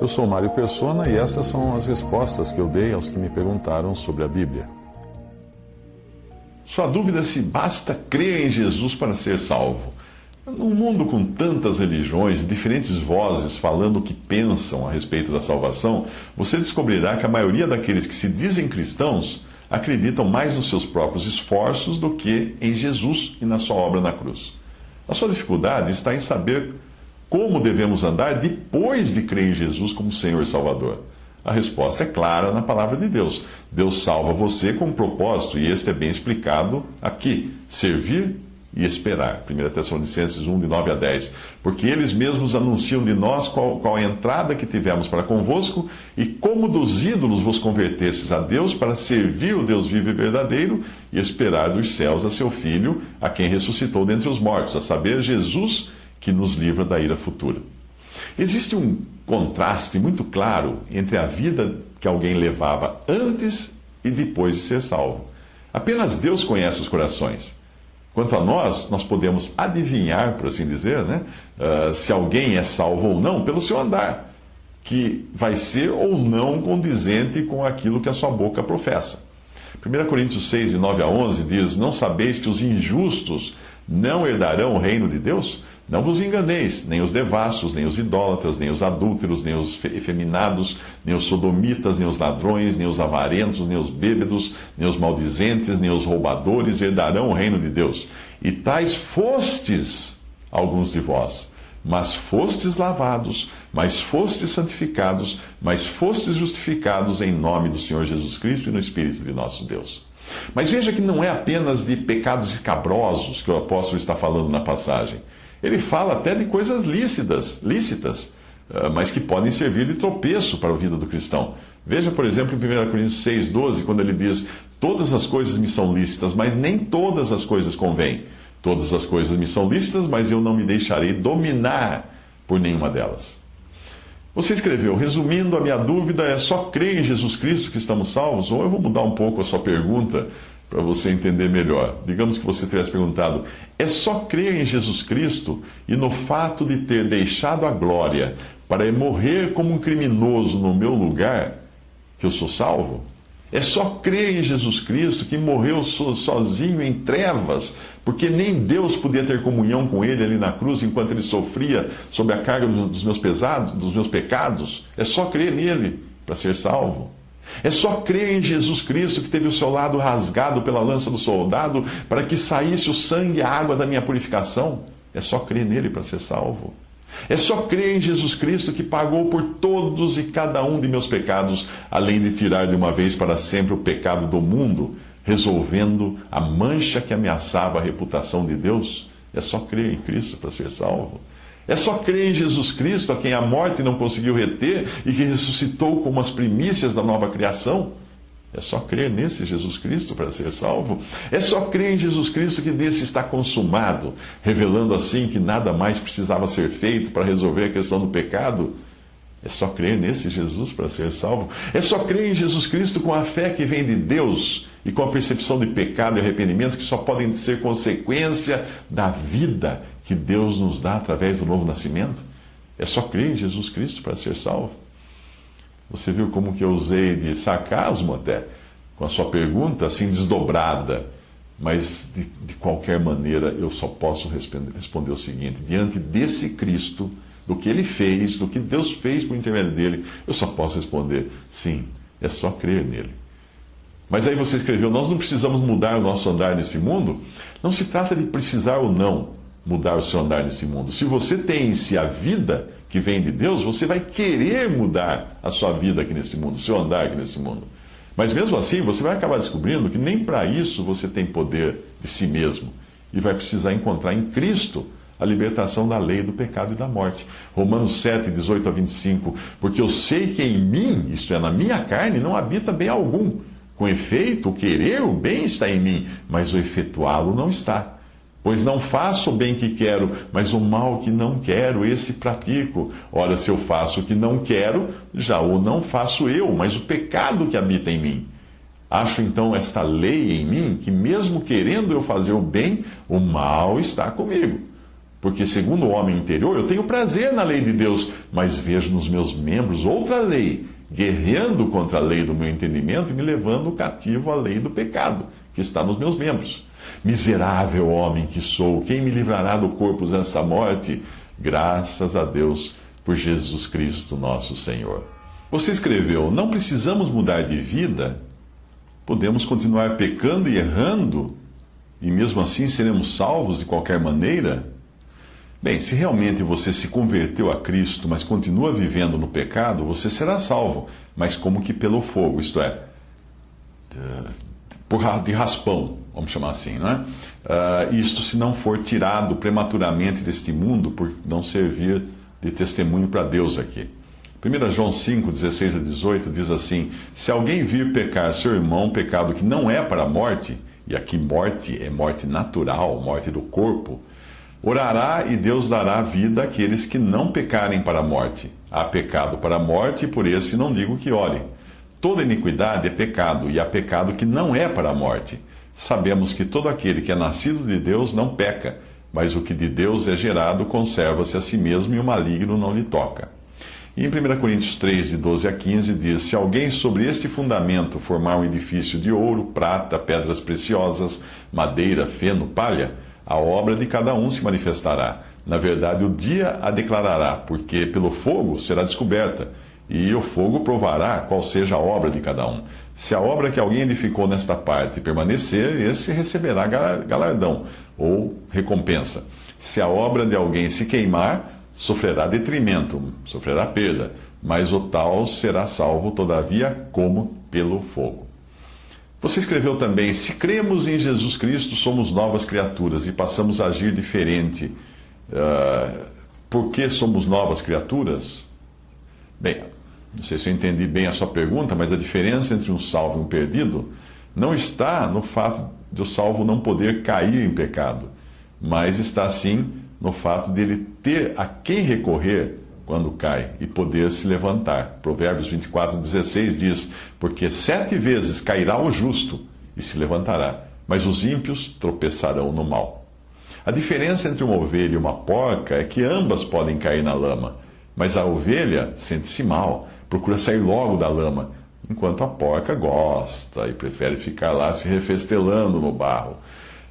Eu sou Mário Persona e essas são as respostas que eu dei aos que me perguntaram sobre a Bíblia. Sua dúvida é se basta crer em Jesus para ser salvo. Num mundo com tantas religiões, diferentes vozes falando o que pensam a respeito da salvação, você descobrirá que a maioria daqueles que se dizem cristãos acreditam mais nos seus próprios esforços do que em Jesus e na sua obra na cruz. A sua dificuldade está em saber como devemos andar depois de crer em Jesus como Senhor e Salvador. A resposta é clara na palavra de Deus. Deus salva você com um propósito, e este é bem explicado aqui: servir e esperar. 1 Tessalonicenses 1, de 9 a 10. Porque eles mesmos anunciam de nós qual, qual a entrada que tivemos para convosco e como dos ídolos vos convertestes a Deus para servir o Deus vivo e verdadeiro e esperar dos céus a seu Filho, a quem ressuscitou dentre os mortos, a saber, Jesus, que nos livra da ira futura. Existe um contraste muito claro entre a vida que alguém levava antes e depois de ser salvo. Apenas Deus conhece os corações. Quanto a nós, nós podemos adivinhar, por assim dizer, né, uh, se alguém é salvo ou não pelo seu andar, que vai ser ou não condizente com aquilo que a sua boca professa. 1 Coríntios 6, de 9 a 11 diz: Não sabeis que os injustos não herdarão o reino de Deus? Não vos enganeis, nem os devassos, nem os idólatras, nem os adúlteros, nem os efeminados, nem os sodomitas, nem os ladrões, nem os avarentos, nem os bêbados, nem os maldizentes, nem os roubadores herdarão o reino de Deus. E tais fostes alguns de vós. Mas fostes lavados, mas fostes santificados, mas fostes justificados em nome do Senhor Jesus Cristo e no Espírito de nosso Deus. Mas veja que não é apenas de pecados escabrosos que o apóstolo está falando na passagem. Ele fala até de coisas lícitas, lícitas, ah, mas que podem servir de tropeço para a vida do cristão. Veja, por exemplo, em 1 Coríntios 6,12, quando ele diz: Todas as coisas me são lícitas, mas nem todas as coisas convêm. Todas as coisas me são lícitas, mas eu não me deixarei dominar por nenhuma delas. Você escreveu, resumindo, a minha dúvida é só crer em Jesus Cristo que estamos salvos? Ou eu vou mudar um pouco a sua pergunta para você entender melhor. Digamos que você tivesse perguntado: é só crer em Jesus Cristo e no fato de ter deixado a glória para morrer como um criminoso no meu lugar que eu sou salvo? É só crer em Jesus Cristo que morreu sozinho em trevas, porque nem Deus podia ter comunhão com ele ali na cruz enquanto ele sofria sob a carga dos meus pesados, dos meus pecados. É só crer nele para ser salvo. É só crer em Jesus Cristo que teve o seu lado rasgado pela lança do soldado para que saísse o sangue e a água da minha purificação. É só crer nele para ser salvo. É só crer em Jesus Cristo que pagou por todos e cada um de meus pecados, além de tirar de uma vez para sempre o pecado do mundo, resolvendo a mancha que ameaçava a reputação de Deus. É só crer em Cristo para ser salvo. É só crer em Jesus Cristo, a quem a morte não conseguiu reter e que ressuscitou como as primícias da nova criação. É só crer nesse Jesus Cristo para ser salvo. É só crer em Jesus Cristo que desse está consumado, revelando assim que nada mais precisava ser feito para resolver a questão do pecado. É só crer nesse Jesus para ser salvo. É só crer em Jesus Cristo com a fé que vem de Deus e com a percepção de pecado e arrependimento que só podem ser consequência da vida que Deus nos dá através do novo nascimento. É só crer em Jesus Cristo para ser salvo. Você viu como que eu usei de sarcasmo até, com a sua pergunta assim desdobrada. Mas, de, de qualquer maneira, eu só posso responder, responder o seguinte: diante desse Cristo, do que ele fez, do que Deus fez por intermédio dele, eu só posso responder: sim, é só crer nele. Mas aí você escreveu: nós não precisamos mudar o nosso andar nesse mundo. Não se trata de precisar ou não mudar o seu andar nesse mundo. Se você tem em si a vida que vem de Deus, você vai querer mudar a sua vida aqui nesse mundo, o seu andar aqui nesse mundo. Mas mesmo assim, você vai acabar descobrindo que nem para isso você tem poder de si mesmo. E vai precisar encontrar em Cristo a libertação da lei do pecado e da morte. Romanos 7, 18 a 25. Porque eu sei que em mim, isto é, na minha carne, não habita bem algum. Com efeito, o querer o bem está em mim, mas o efetuá-lo não está. Pois não faço o bem que quero, mas o mal que não quero, esse pratico. Ora, se eu faço o que não quero, já o não faço eu, mas o pecado que habita em mim. Acho então esta lei em mim que, mesmo querendo eu fazer o bem, o mal está comigo. Porque, segundo o homem interior, eu tenho prazer na lei de Deus, mas vejo nos meus membros outra lei, guerreando contra a lei do meu entendimento e me levando cativo à lei do pecado, que está nos meus membros. Miserável homem que sou, quem me livrará do corpo dessa morte? Graças a Deus por Jesus Cristo, nosso Senhor. Você escreveu: Não precisamos mudar de vida Podemos continuar pecando e errando e mesmo assim seremos salvos de qualquer maneira? Bem, se realmente você se converteu a Cristo, mas continua vivendo no pecado, você será salvo, mas como que pelo fogo, isto é, de raspão, vamos chamar assim, não é? Uh, isto se não for tirado prematuramente deste mundo por não servir de testemunho para Deus aqui. 1 João 5, 16 a 18 diz assim: Se alguém vir pecar seu irmão, pecado que não é para a morte, e aqui morte é morte natural, morte do corpo, orará e Deus dará vida àqueles que não pecarem para a morte. Há pecado para a morte, e por esse não digo que ore. Toda iniquidade é pecado, e há pecado que não é para a morte. Sabemos que todo aquele que é nascido de Deus não peca, mas o que de Deus é gerado conserva-se a si mesmo e o maligno não lhe toca. E em 1 Coríntios 3, de 12 a 15, diz: Se alguém sobre este fundamento formar um edifício de ouro, prata, pedras preciosas, madeira, feno, palha, a obra de cada um se manifestará. Na verdade, o dia a declarará, porque pelo fogo será descoberta, e o fogo provará qual seja a obra de cada um. Se a obra que alguém edificou nesta parte permanecer, esse receberá galardão ou recompensa. Se a obra de alguém se queimar, sofrerá detrimento, sofrerá perda, mas o tal será salvo, todavia, como pelo fogo. Você escreveu também: se cremos em Jesus Cristo, somos novas criaturas e passamos a agir diferente. Uh, por que somos novas criaturas? Bem, não sei se eu entendi bem a sua pergunta, mas a diferença entre um salvo e um perdido não está no fato de o salvo não poder cair em pecado, mas está sim no fato dele ter a quem recorrer quando cai e poder se levantar. Provérbios 24, 16 diz: Porque sete vezes cairá o justo e se levantará, mas os ímpios tropeçarão no mal. A diferença entre uma ovelha e uma porca é que ambas podem cair na lama, mas a ovelha sente-se mal, procura sair logo da lama, enquanto a porca gosta e prefere ficar lá se refestelando no barro.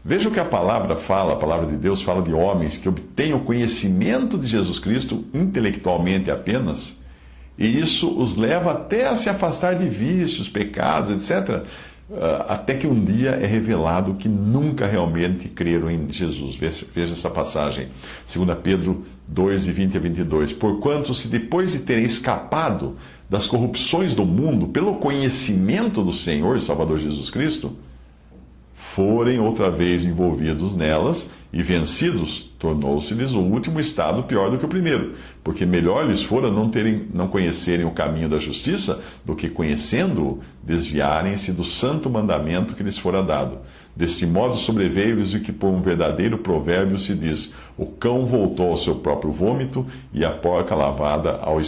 Veja o que a palavra fala, a palavra de Deus fala de homens que obtêm o conhecimento de Jesus Cristo intelectualmente apenas, e isso os leva até a se afastar de vícios, pecados, etc., ah, até que um dia é revelado que nunca realmente creram em Jesus. Veja essa passagem, 2 Pedro 2, 20 a 22. Porquanto, se depois de terem escapado das corrupções do mundo pelo conhecimento do Senhor e Salvador Jesus Cristo, forem outra vez envolvidos nelas e vencidos, tornou-se-lhes o último estado pior do que o primeiro, porque melhor lhes fora não, terem, não conhecerem o caminho da justiça do que, conhecendo-o, desviarem-se do santo mandamento que lhes fora dado. Deste modo sobreveio-lhes o que por um verdadeiro provérbio se diz: o cão voltou ao seu próprio vômito e a porca lavada ao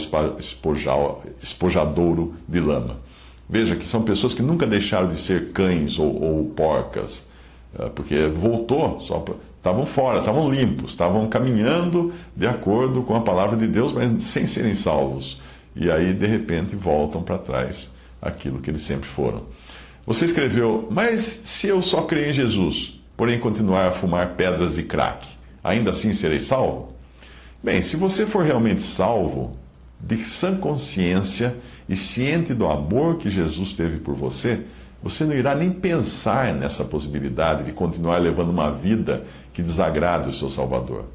espojadouro de lama. Veja que são pessoas que nunca deixaram de ser cães ou, ou porcas, é, porque voltou, só estavam fora, estavam limpos, estavam caminhando de acordo com a palavra de Deus, mas sem serem salvos. E aí, de repente, voltam para trás aquilo que eles sempre foram. Você escreveu, mas se eu só creio em Jesus, porém continuar a fumar pedras e crack, ainda assim serei salvo? Bem, se você for realmente salvo, de sã consciência e ciente do amor que Jesus teve por você, você não irá nem pensar nessa possibilidade de continuar levando uma vida que desagrade o seu Salvador.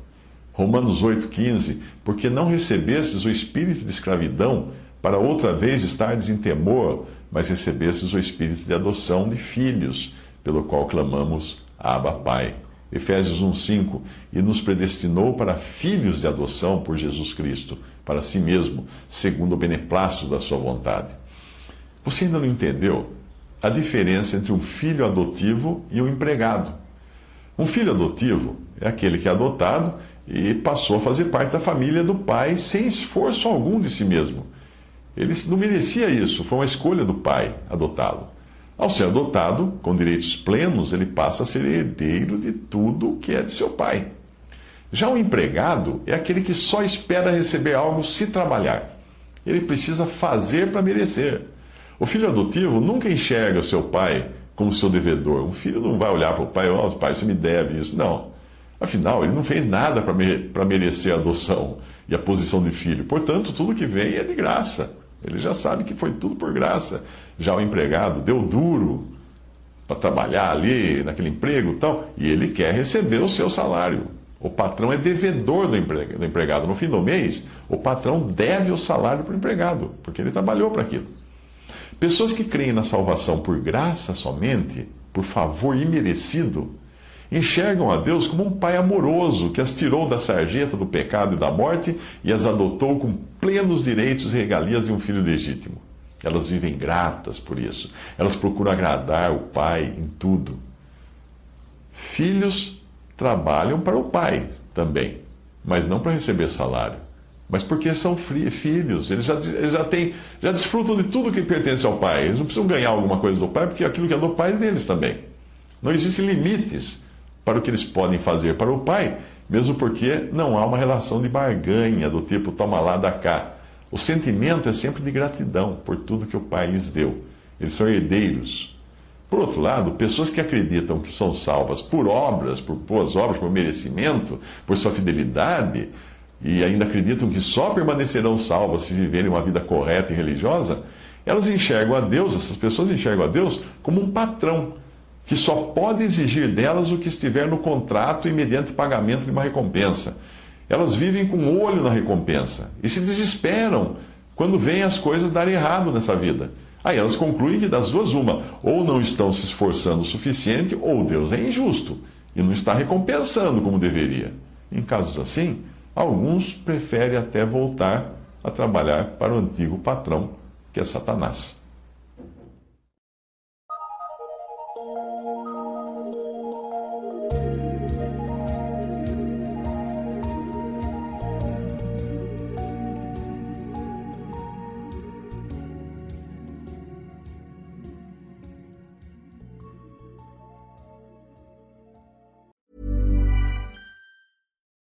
Romanos 8,15: Porque não recebestes o espírito de escravidão para outra vez estardes em temor, mas recebestes o espírito de adoção de filhos, pelo qual clamamos, Abba, Pai. Efésios 1:5, e nos predestinou para filhos de adoção por Jesus Cristo, para si mesmo, segundo o beneplácito da sua vontade. Você ainda não entendeu a diferença entre um filho adotivo e um empregado? Um filho adotivo é aquele que é adotado e passou a fazer parte da família do pai sem esforço algum de si mesmo. Ele não merecia isso, foi uma escolha do pai adotá-lo. Ao ser adotado, com direitos plenos, ele passa a ser herdeiro de tudo que é de seu pai. Já o empregado é aquele que só espera receber algo se trabalhar. Ele precisa fazer para merecer. O filho adotivo nunca enxerga o seu pai como seu devedor. Um filho não vai olhar para o pai e falar, oh, pai, você me deve isso. Não. Afinal, ele não fez nada para merecer a adoção e a posição de filho. Portanto, tudo que vem é de graça. Ele já sabe que foi tudo por graça. Já o empregado deu duro para trabalhar ali naquele emprego e tal, e ele quer receber o seu salário. O patrão é devedor do empregado. No fim do mês, o patrão deve o salário para o empregado, porque ele trabalhou para aquilo. Pessoas que creem na salvação por graça somente, por favor imerecido, enxergam a Deus como um pai amoroso que as tirou da sarjeta do pecado e da morte e as adotou com plenos direitos e regalias de um filho legítimo. Elas vivem gratas por isso. Elas procuram agradar o pai em tudo. Filhos trabalham para o pai também, mas não para receber salário. Mas porque são filhos, eles já, eles já, têm, já desfrutam de tudo que pertence ao pai. Eles não precisam ganhar alguma coisa do pai, porque aquilo que é do pai é deles também. Não existem limites para o que eles podem fazer para o pai, mesmo porque não há uma relação de barganha do tipo toma lá, dá cá. O sentimento é sempre de gratidão por tudo que o pai lhes deu. Eles são herdeiros. Por outro lado, pessoas que acreditam que são salvas por obras, por boas obras, por merecimento, por sua fidelidade, e ainda acreditam que só permanecerão salvas se viverem uma vida correta e religiosa, elas enxergam a Deus, essas pessoas enxergam a Deus como um patrão que só pode exigir delas o que estiver no contrato e mediante pagamento de uma recompensa. Elas vivem com um olho na recompensa e se desesperam quando veem as coisas darem errado nessa vida. Aí elas concluem que das duas uma, ou não estão se esforçando o suficiente, ou Deus é injusto e não está recompensando como deveria. Em casos assim, alguns preferem até voltar a trabalhar para o antigo patrão, que é Satanás.